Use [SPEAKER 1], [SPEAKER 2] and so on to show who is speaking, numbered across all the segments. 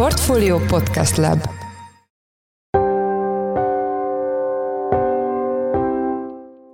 [SPEAKER 1] Portfolio Podcast Lab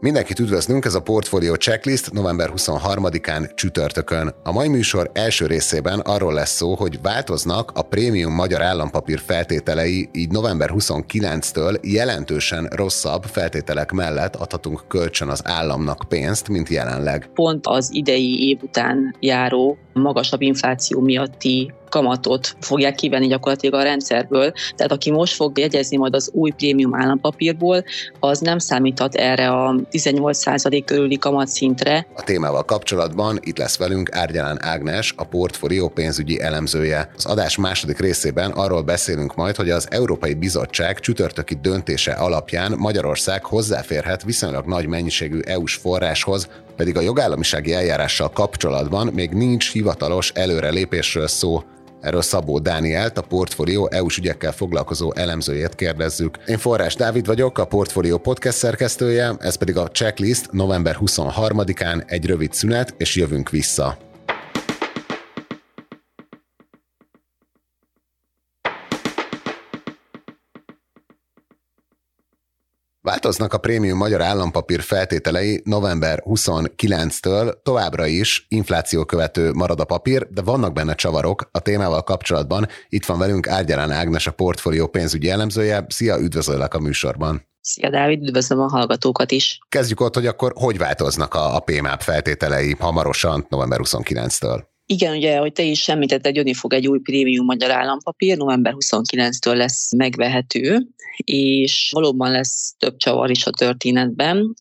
[SPEAKER 2] Mindenkit üdvözlünk, ez a Portfolio Checklist november 23-án csütörtökön. A mai műsor első részében arról lesz szó, hogy változnak a prémium magyar állampapír feltételei, így november 29-től jelentősen rosszabb feltételek mellett adhatunk kölcsön az államnak pénzt, mint jelenleg.
[SPEAKER 3] Pont az idei év után járó magasabb infláció miatti kamatot fogják kivenni gyakorlatilag a rendszerből. Tehát aki most fog jegyezni majd az új prémium állampapírból, az nem számíthat erre a 18% körüli kamatszintre.
[SPEAKER 2] A témával kapcsolatban itt lesz velünk Árgyalán Ágnes, a portfólió pénzügyi elemzője. Az adás második részében arról beszélünk majd, hogy az Európai Bizottság csütörtöki döntése alapján Magyarország hozzáférhet viszonylag nagy mennyiségű EU-s forráshoz, pedig a jogállamisági eljárással kapcsolatban még nincs hivatalos előrelépésről szó. Erről Szabó Dánielt, a Portfolio EU-s ügyekkel foglalkozó elemzőjét kérdezzük. Én Forrás Dávid vagyok, a Portfolio podcast szerkesztője, ez pedig a checklist november 23-án egy rövid szünet, és jövünk vissza. Változnak a prémium magyar állampapír feltételei november 29-től, továbbra is infláció követő marad a papír, de vannak benne csavarok. A témával kapcsolatban itt van velünk Árgyalán Ágnes, a portfólió pénzügyi elemzője. Szia, üdvözöllek a műsorban!
[SPEAKER 3] Szia Dávid, üdvözlöm a hallgatókat is!
[SPEAKER 2] Kezdjük ott, hogy akkor hogy változnak a, a PMAP feltételei hamarosan november 29-től?
[SPEAKER 3] Igen, ugye, hogy te is említetted, jönni fog egy új prémium magyar állampapír, november 29-től lesz megvehető, és valóban lesz több csavar is a történetben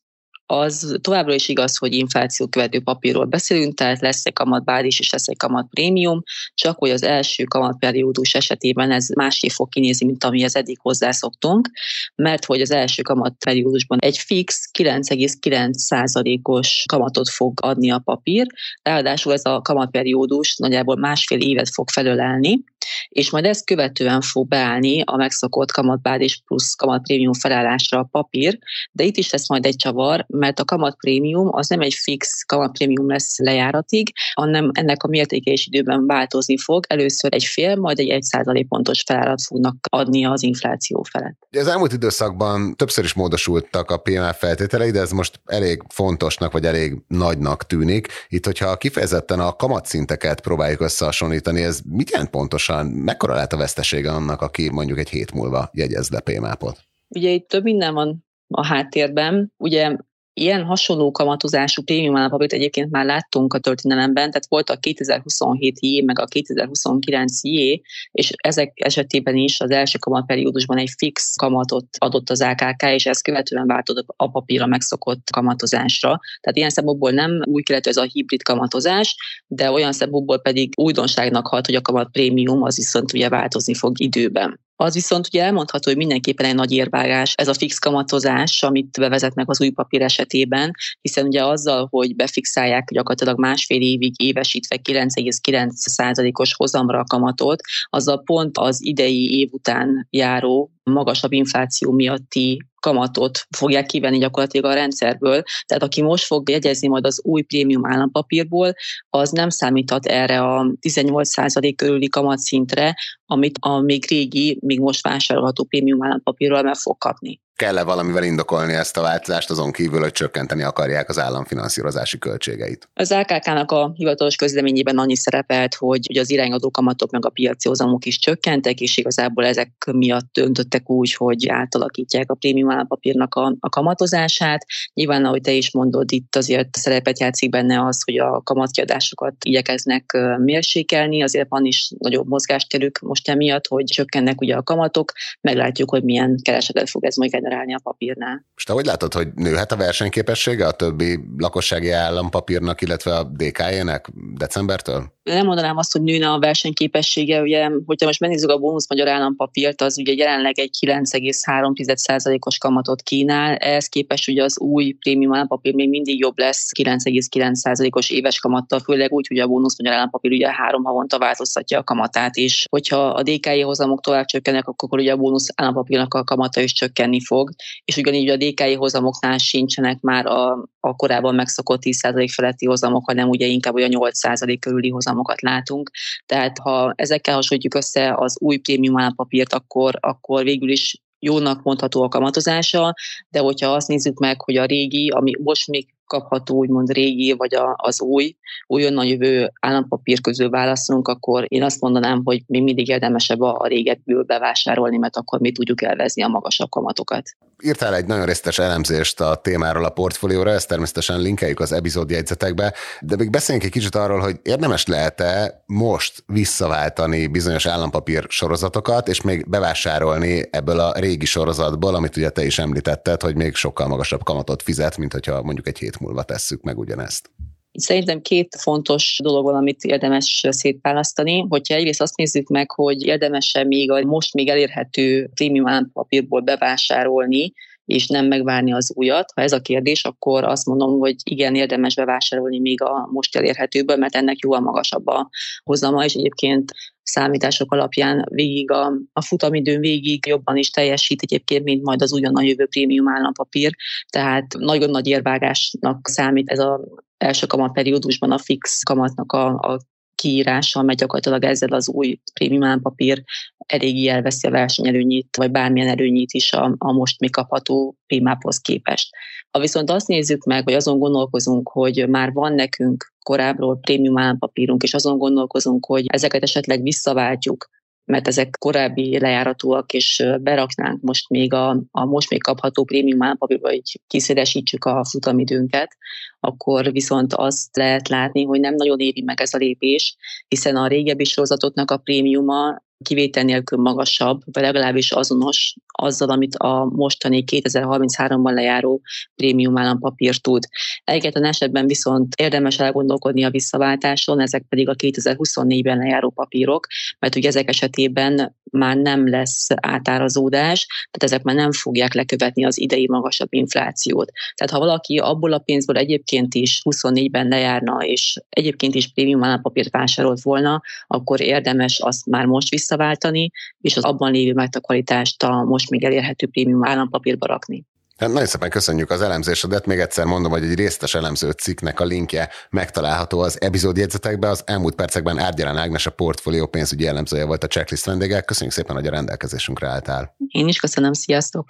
[SPEAKER 3] az továbbra is igaz, hogy infláció követő papírról beszélünk, tehát lesz egy kamatbázis és lesz egy kamat prémium, csak hogy az első kamatperiódus esetében ez másképp fog kinézni, mint amihez eddig hozzászoktunk, mert hogy az első kamatperiódusban egy fix 9,9%-os kamatot fog adni a papír, ráadásul ez a kamatperiódus nagyjából másfél évet fog felölelni, és majd ezt követően fog beállni a megszokott kamatbázis plusz kamatprémium felállásra a papír, de itt is lesz majd egy csavar, mert a kamatprémium az nem egy fix kamatprémium lesz lejáratig, hanem ennek a mértéke is időben változni fog. Először egy fél, majd egy egy százalék pontos felárat fognak adni az infláció felett.
[SPEAKER 2] Az elmúlt időszakban többször is módosultak a PMF feltételei, de ez most elég fontosnak vagy elég nagynak tűnik. Itt, hogyha kifejezetten a kamatszinteket próbáljuk összehasonlítani, ez mit jelent pontosan? Mekkora lehet a vesztesége annak, aki mondjuk egy hét múlva jegyez le PMAP-ot?
[SPEAKER 3] Ugye itt több minden van a háttérben. Ugye Ilyen hasonló kamatozású prémium állapapírt egyébként már láttunk a történelemben, tehát volt a 2027 J, meg a 2029 J, és ezek esetében is az első kamatperiódusban egy fix kamatot adott az AKK, és ez követően változott a papírra megszokott kamatozásra. Tehát ilyen szempontból nem új keletű ez a hibrid kamatozás, de olyan szempontból pedig újdonságnak hat, hogy a kamat prémium az viszont ugye változni fog időben. Az viszont ugye elmondható, hogy mindenképpen egy nagy érvágás ez a fix kamatozás, amit bevezetnek az új papír esetében, hiszen ugye azzal, hogy befixálják gyakorlatilag másfél évig évesítve 9,9%-os hozamra a kamatot, azzal pont az idei év után járó magasabb infláció miatti kamatot fogják kivenni gyakorlatilag a rendszerből. Tehát aki most fog jegyezni majd az új prémium állampapírból, az nem számíthat erre a 18% körüli kamatszintre, amit a még régi, még most vásárolható prémium állampapírról meg fog kapni
[SPEAKER 2] kell-e valamivel indokolni ezt a változást, azon kívül, hogy csökkenteni akarják az államfinanszírozási költségeit?
[SPEAKER 3] Az AKK-nak a hivatalos közleményében annyi szerepelt, hogy, hogy az irányadó kamatok meg a piaci hozamok is csökkentek, és igazából ezek miatt döntöttek úgy, hogy átalakítják a prémium állampapírnak a, a kamatozását. Nyilván, ahogy te is mondod, itt azért szerepet játszik benne az, hogy a kamatkiadásokat igyekeznek mérsékelni, azért van is nagyobb mozgásterük most emiatt, hogy csökkennek ugye a kamatok, meglátjuk, hogy milyen keresetet fog ez majd generálni a papírnál.
[SPEAKER 2] És te hogy látod, hogy nőhet a versenyképessége a többi lakossági állampapírnak, illetve a DK-jének decembertől?
[SPEAKER 3] nem mondanám azt, hogy nőne a versenyképessége, ugye, hogyha most megnézzük a bónusz magyar állampapírt, az ugye jelenleg egy 9,3%-os kamatot kínál, ehhez képest ugye az új prémium állampapír még mindig jobb lesz 9,9%-os éves kamattal, főleg úgy, hogy a bónusz magyar állampapír ugye három havonta változtatja a kamatát, és hogyha a DKI hozamok tovább csökkennek, akkor ugye a bónusz állampapírnak a kamata is csökkenni fog, és ugyanígy a DKI hozamoknál sincsenek már a, a korábban megszokott 10% feletti hozamok, hanem ugye inkább olyan 8% körüli hozamokat látunk. Tehát ha ezekkel hasonlítjuk össze az új prémium állampapírt, akkor, akkor végül is jónak mondható a kamatozása, de hogyha azt nézzük meg, hogy a régi, ami most még kapható, úgymond régi, vagy a, az új, újonnan jövő állampapír közül válaszolunk, akkor én azt mondanám, hogy még mindig érdemesebb a, a régebből bevásárolni, mert akkor mi tudjuk elvezni a magasabb kamatokat.
[SPEAKER 2] Írtál egy nagyon részletes elemzést a témáról a portfólióra, ezt természetesen linkeljük az epizódjegyzetekbe, de még beszéljünk egy kicsit arról, hogy érdemes lehet-e most visszaváltani bizonyos állampapír sorozatokat, és még bevásárolni ebből a régi sorozatból, amit ugye te is említetted, hogy még sokkal magasabb kamatot fizet, mint hogyha mondjuk egy hét múlva tesszük meg ugyanezt.
[SPEAKER 3] Szerintem két fontos dolog van, amit érdemes szétválasztani. Hogyha egyrészt azt nézzük meg, hogy érdemes-e még a most még elérhető prémium állampapírból bevásárolni, és nem megvárni az újat. Ha ez a kérdés, akkor azt mondom, hogy igen, érdemes bevásárolni még a most elérhetőből, mert ennek jóval magasabb a hozama, és egyébként számítások alapján végig a, a futamidőn végig jobban is teljesít egyébként, mint majd az ugyanaz jövő prémium állampapír, tehát nagyon nagy érvágásnak számít ez a első kamatperiódusban a fix kamatnak a, a kiírása, mert gyakorlatilag ezzel az új prémium állampapír eléggé elveszi a versenyelőnyit, vagy bármilyen előnyit is a, a most mi kapható prémáphoz képest. Ha viszont azt nézzük meg, vagy azon gondolkozunk, hogy már van nekünk korábbról prémium állampapírunk, és azon gondolkozunk, hogy ezeket esetleg visszaváltjuk, mert ezek korábbi lejáratúak, és beraknánk most még a, a most még kapható prémium állampapírba, hogy kiszélesítsük a futamidőnket, akkor viszont azt lehet látni, hogy nem nagyon éri meg ez a lépés, hiszen a régebbi sorozatoknak a prémiuma kivétel nélkül magasabb, vagy legalábbis azonos azzal, amit a mostani 2033-ban lejáró prémium állampapír tud. Egyetlen esetben viszont érdemes elgondolkodni a visszaváltáson, ezek pedig a 2024-ben lejáró papírok, mert ugye ezek esetében már nem lesz átárazódás, tehát ezek már nem fogják lekövetni az idei magasabb inflációt. Tehát ha valaki abból a pénzből egyébként is 24-ben lejárna, és egyébként is prémium állampapírt vásárolt volna, akkor érdemes azt már most visszaváltani, és az abban lévő megtakarítást a most még elérhető prémium állampapírba rakni.
[SPEAKER 2] Hát nagyon szépen köszönjük az elemzésedet. Még egyszer mondom, hogy egy részletes elemző cikknek a linkje megtalálható az epizódjegyzetekben. Az elmúlt percekben Árgyalán Ágnes, a portfólió pénzügyi elemzője volt a checklist vendége. Köszönjük szépen, hogy a rendelkezésünkre álltál.
[SPEAKER 3] Én is köszönöm, sziasztok!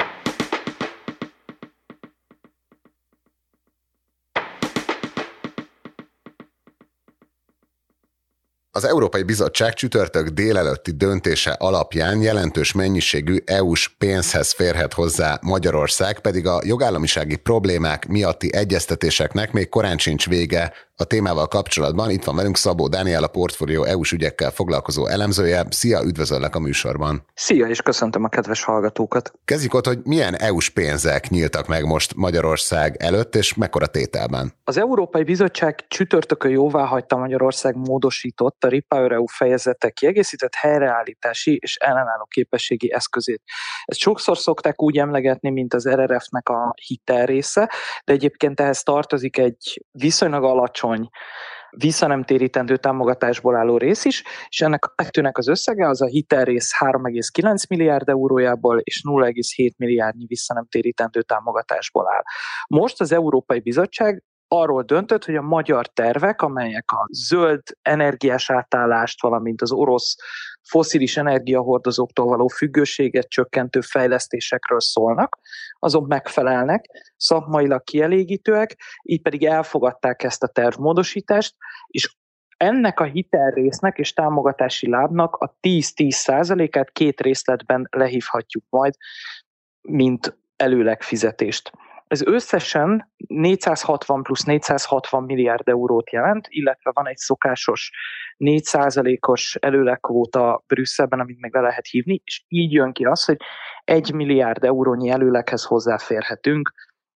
[SPEAKER 2] Az Európai Bizottság csütörtök délelőtti döntése alapján jelentős mennyiségű EU-s pénzhez férhet hozzá Magyarország, pedig a jogállamisági problémák miatti egyeztetéseknek még korán sincs vége a témával kapcsolatban. Itt van velünk Szabó Dániel, a Portfolio EU-s ügyekkel foglalkozó elemzője. Szia, üdvözöllek a műsorban.
[SPEAKER 1] Szia, és köszöntöm a kedves hallgatókat.
[SPEAKER 2] Kezdjük ott, hogy milyen EU-s pénzek nyíltak meg most Magyarország előtt, és mekkora tételben?
[SPEAKER 1] Az Európai Bizottság csütörtökön jóvá hagyta Magyarország módosított a Repower EU fejezetek kiegészített helyreállítási és ellenálló képességi eszközét. Ezt sokszor szokták úgy emlegetni, mint az RRF-nek a hitel része, de egyébként ehhez tartozik egy viszonylag alacsony visszanemtérítendő támogatásból álló rész is, és ennek a kettőnek az összege az a hitelrész 3,9 milliárd eurójából és 0,7 milliárdnyi visszanemtérítendő támogatásból áll. Most az Európai Bizottság arról döntött, hogy a magyar tervek, amelyek a zöld energiás átállást, valamint az orosz foszilis energiahordozóktól való függőséget csökkentő fejlesztésekről szólnak, azok megfelelnek, szakmailag kielégítőek, így pedig elfogadták ezt a tervmódosítást, és ennek a hitelrésznek és támogatási lábnak a 10-10 százalékát két részletben lehívhatjuk majd, mint előleg fizetést. Ez összesen 460 plusz 460 milliárd eurót jelent, illetve van egy szokásos 4%-os előlegkvóta Brüsszelben, amit meg le lehet hívni, és így jön ki az, hogy 1 milliárd eurónyi előleghez hozzáférhetünk.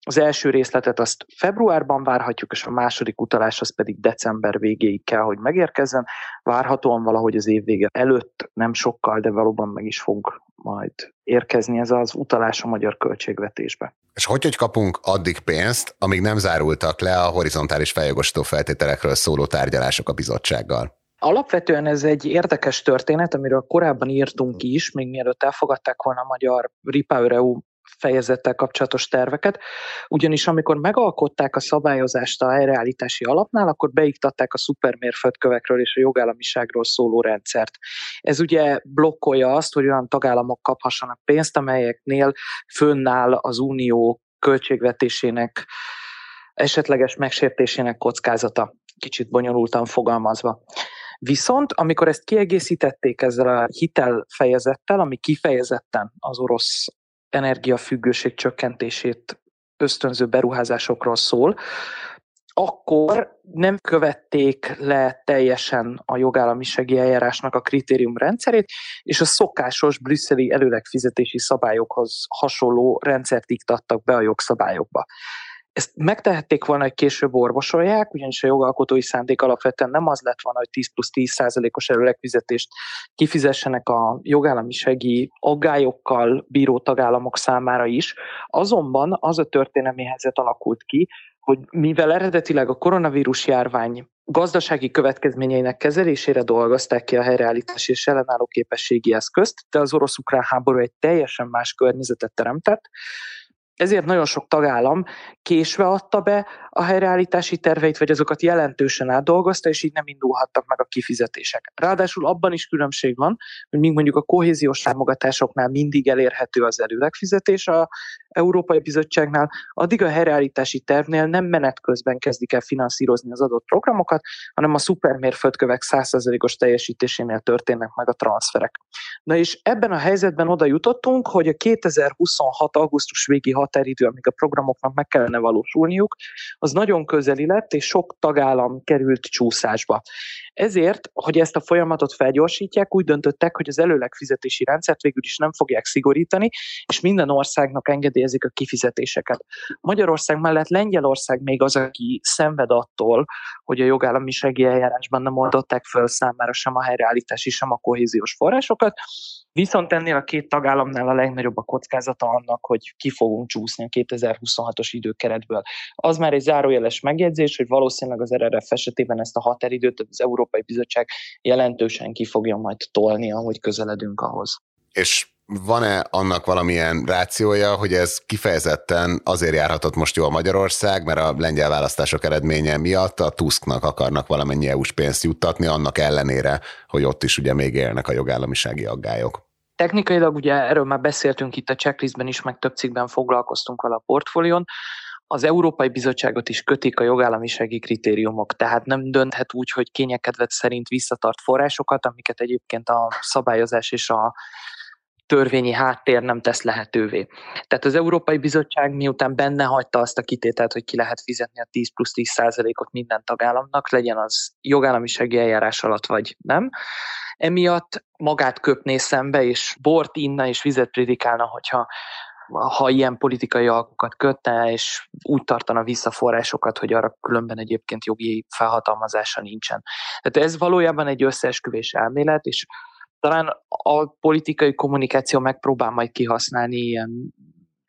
[SPEAKER 1] Az első részletet azt februárban várhatjuk, és a második utalás az pedig december végéig kell, hogy megérkezzen. Várhatóan valahogy az év vége előtt, nem sokkal, de valóban meg is fog majd érkezni ez az utalás a magyar költségvetésbe.
[SPEAKER 2] És hogy, hogy kapunk addig pénzt, amíg nem zárultak le a horizontális feljogosító feltételekről szóló tárgyalások a bizottsággal?
[SPEAKER 1] Alapvetően ez egy érdekes történet, amiről korábban írtunk is, még mielőtt elfogadták volna a magyar Repower EU fejezettel kapcsolatos terveket, ugyanis amikor megalkották a szabályozást a helyreállítási alapnál, akkor beiktatták a szupermérföldkövekről és a jogállamiságról szóló rendszert. Ez ugye blokkolja azt, hogy olyan tagállamok kaphassanak pénzt, amelyeknél fönnáll az unió költségvetésének esetleges megsértésének kockázata, kicsit bonyolultan fogalmazva. Viszont amikor ezt kiegészítették ezzel a hitelfejezettel, ami kifejezetten az orosz energiafüggőség csökkentését ösztönző beruházásokról szól, akkor nem követték le teljesen a jogállamisági eljárásnak a kritérium rendszerét, és a szokásos brüsszeli előlegfizetési szabályokhoz hasonló rendszert iktattak be a jogszabályokba. Ezt megtehették volna, hogy később orvosolják, ugyanis a jogalkotói szándék alapvetően nem az lett volna, hogy 10 plusz 10 százalékos előlegfizetést kifizessenek a jogállamisági aggályokkal bíró tagállamok számára is. Azonban az a történelmi helyzet alakult ki, hogy mivel eredetileg a koronavírus járvány gazdasági következményeinek kezelésére dolgozták ki a helyreállítási és ellenálló képességi eszközt, de az orosz-ukrán háború egy teljesen más környezetet teremtett, ezért nagyon sok tagállam késve adta be a helyreállítási terveit, vagy azokat jelentősen átdolgozta, és így nem indulhattak meg a kifizetések. Ráadásul abban is különbség van, hogy míg mondjuk a kohéziós támogatásoknál mindig elérhető az előlegfizetés a Európai Bizottságnál, addig a helyreállítási tervnél nem menet közben kezdik el finanszírozni az adott programokat, hanem a szupermérföldkövek 100%-os teljesítésénél történnek meg a transferek. Na és ebben a helyzetben oda jutottunk, hogy a 2026. augusztus végi határidő, amíg a programoknak meg kellene valósulniuk, az nagyon közeli lett, és sok tagállam került csúszásba. Ezért, hogy ezt a folyamatot felgyorsítják, úgy döntöttek, hogy az előlegfizetési rendszert végül is nem fogják szigorítani, és minden országnak engedélyezik a kifizetéseket. Magyarország mellett Lengyelország még az, aki szenved attól, hogy a jogállamisági eljárásban nem oldották föl számára sem a helyreállítási, sem a kohéziós forrásokat, Viszont ennél a két tagállamnál a legnagyobb a kockázata annak, hogy ki fogunk csúszni a 2026-os időkeretből. Az már egy zárójeles megjegyzés, hogy valószínűleg az RRF esetében ezt a határidőt az Európai Bizottság jelentősen ki fogja majd tolni, ahogy közeledünk ahhoz.
[SPEAKER 2] És van-e annak valamilyen rációja, hogy ez kifejezetten azért járhatott most jól Magyarország, mert a lengyel választások eredménye miatt a Tusknak akarnak valamennyi EU-s pénzt juttatni, annak ellenére, hogy ott is ugye még élnek a jogállamisági aggályok?
[SPEAKER 1] Technikailag ugye erről már beszéltünk itt a checklistben is, meg több cikkben foglalkoztunk vele a portfólión. Az Európai Bizottságot is kötik a jogállamisági kritériumok, tehát nem dönthet úgy, hogy kényekedvet szerint visszatart forrásokat, amiket egyébként a szabályozás és a törvényi háttér nem tesz lehetővé. Tehát az Európai Bizottság miután benne hagyta azt a kitételt, hogy ki lehet fizetni a 10 plusz 10 százalékot minden tagállamnak, legyen az jogállamisági eljárás alatt vagy nem, emiatt magát köpné szembe, és bort inna és vizet prédikálna, hogyha ha ilyen politikai alkokat kötne, és úgy tartana vissza forrásokat, hogy arra különben egyébként jogi felhatalmazása nincsen. Tehát ez valójában egy összeesküvés elmélet, és talán a politikai kommunikáció megpróbál majd kihasználni ilyen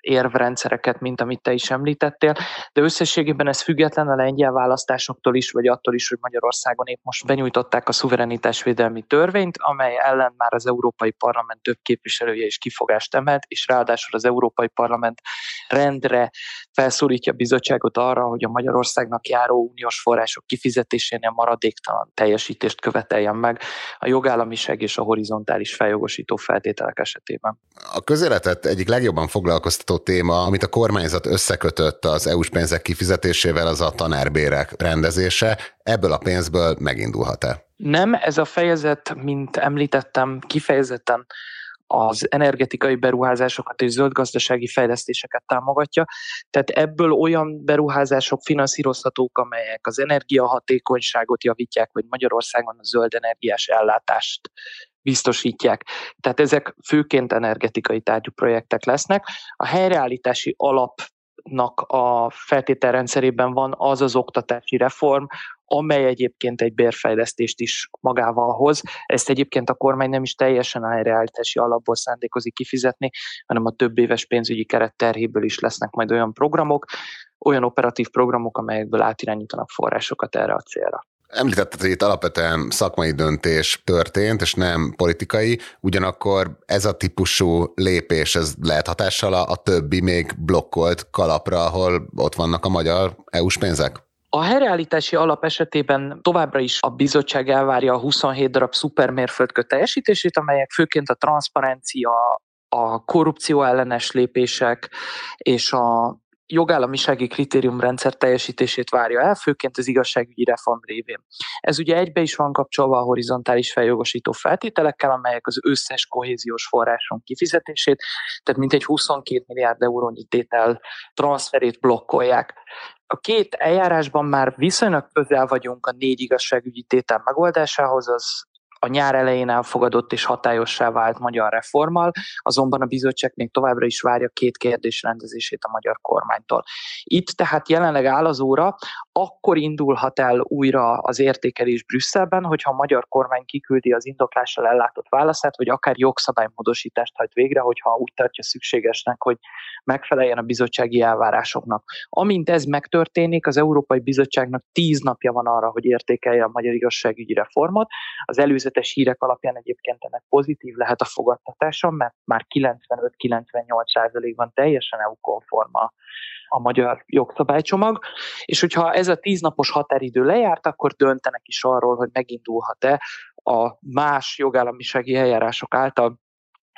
[SPEAKER 1] érvrendszereket, mint amit te is említettél, de összességében ez független a lengyel választásoktól is, vagy attól is, hogy Magyarországon épp most benyújtották a szuverenitásvédelmi törvényt, amely ellen már az Európai Parlament több képviselője is kifogást emelt, és ráadásul az Európai Parlament rendre felszólítja a bizottságot arra, hogy a Magyarországnak járó uniós források kifizetésénél maradéktalan teljesítést követeljen meg a jogállamiság és a horizontális feljogosító feltételek esetében.
[SPEAKER 2] A közéletet egyik legjobban foglalkoztató megosztó téma, amit a kormányzat összekötött az EU-s pénzek kifizetésével, az a tanárbérek rendezése. Ebből a pénzből megindulhat-e?
[SPEAKER 1] Nem, ez a fejezet, mint említettem, kifejezetten az energetikai beruházásokat és zöldgazdasági fejlesztéseket támogatja. Tehát ebből olyan beruházások finanszírozhatók, amelyek az energiahatékonyságot javítják, vagy Magyarországon a zöld energiás ellátást biztosítják. Tehát ezek főként energetikai tárgyú projektek lesznek. A helyreállítási alapnak a feltételrendszerében van az az oktatási reform, amely egyébként egy bérfejlesztést is magával hoz. Ezt egyébként a kormány nem is teljesen a helyreállítási alapból szándékozik kifizetni, hanem a több éves pénzügyi keret terhéből is lesznek majd olyan programok, olyan operatív programok, amelyekből átirányítanak forrásokat erre a célra.
[SPEAKER 2] Említetted, hogy itt alapvetően szakmai döntés történt, és nem politikai, ugyanakkor ez a típusú lépés, ez lehet hatással a, a többi még blokkolt kalapra, ahol ott vannak a magyar EU-s pénzek?
[SPEAKER 1] A helyreállítási alap esetében továbbra is a bizottság elvárja a 27 darab szupermérföldkö teljesítését, amelyek főként a transzparencia, a korrupció ellenes lépések és a jogállamisági kritériumrendszer teljesítését várja el, főként az igazságügyi reform révén. Ez ugye egybe is van kapcsolva a horizontális feljogosító feltételekkel, amelyek az összes kohéziós forráson kifizetését, tehát mintegy 22 milliárd eurónyi tétel transferét blokkolják. A két eljárásban már viszonylag közel vagyunk a négy igazságügyi tétel megoldásához, az a nyár elején elfogadott és hatályossá vált magyar reformmal, azonban a bizottság még továbbra is várja két kérdés rendezését a magyar kormánytól. Itt tehát jelenleg áll az óra, akkor indulhat el újra az értékelés Brüsszelben, hogyha a magyar kormány kiküldi az indoklással ellátott válaszát, vagy akár jogszabálymódosítást hajt végre, hogyha úgy tartja szükségesnek, hogy megfeleljen a bizottsági elvárásoknak. Amint ez megtörténik, az Európai Bizottságnak tíz napja van arra, hogy értékelje a magyar igazságügyi reformot. Az előzetes hírek alapján egyébként ennek pozitív lehet a fogadtatása, mert már 95-98%-ban teljesen EU-konforma a magyar jogszabálycsomag, és hogyha ez a tíznapos határidő lejárt, akkor döntenek is arról, hogy megindulhat-e a más jogállamisági eljárások által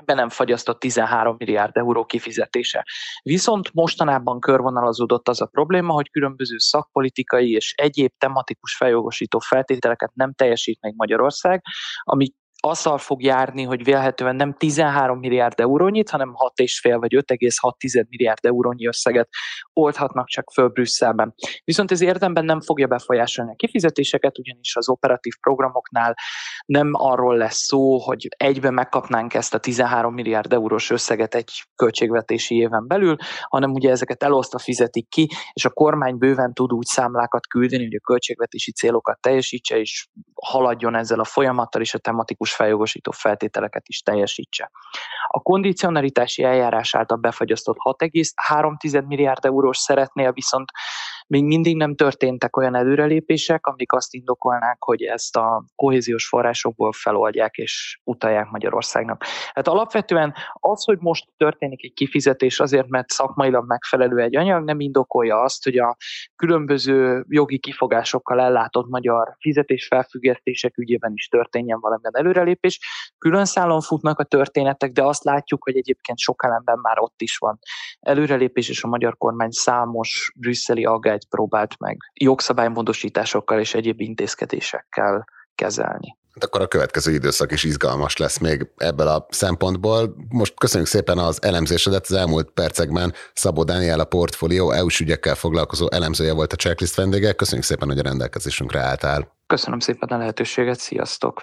[SPEAKER 1] be nem fagyasztott 13 milliárd euró kifizetése. Viszont mostanában körvonalazódott az a probléma, hogy különböző szakpolitikai és egyéb tematikus feljogosító feltételeket nem teljesít meg Magyarország, ami azzal fog járni, hogy vélhetően nem 13 milliárd eurónyit, hanem 6,5 vagy 5,6 milliárd eurónyi összeget oldhatnak csak föl Brüsszelben. Viszont ez érdemben nem fogja befolyásolni a kifizetéseket, ugyanis az operatív programoknál nem arról lesz szó, hogy egyben megkapnánk ezt a 13 milliárd eurós összeget egy költségvetési éven belül, hanem ugye ezeket elosztva fizetik ki, és a kormány bőven tud úgy számlákat küldeni, hogy a költségvetési célokat teljesítse, és haladjon ezzel a folyamattal, és a tematikus feljogosító feltételeket is teljesítse. A kondicionalitási eljárás által befagyasztott 6,3 milliárd eurós szeretnél viszont még mindig nem történtek olyan előrelépések, amik azt indokolnák, hogy ezt a kohéziós forrásokból feloldják és utalják Magyarországnak. Hát alapvetően az, hogy most történik egy kifizetés azért, mert szakmailag megfelelő egy anyag, nem indokolja azt, hogy a különböző jogi kifogásokkal ellátott magyar fizetésfelfüggesztések ügyében is történjen valamilyen előrelépés. Külön szálon futnak a történetek, de azt látjuk, hogy egyébként sok elemben már ott is van előrelépés, és a magyar kormány számos brüsszeli aggály munkahelyet próbált meg jogszabálymódosításokkal és egyéb intézkedésekkel kezelni.
[SPEAKER 2] Hát akkor a következő időszak is izgalmas lesz még ebből a szempontból. Most köszönjük szépen az elemzésedet. Az elmúlt percekben Szabó Dániel a portfólió EU-s ügyekkel foglalkozó elemzője volt a checklist vendége. Köszönjük szépen, hogy a rendelkezésünkre álltál.
[SPEAKER 1] Köszönöm szépen a lehetőséget, sziasztok!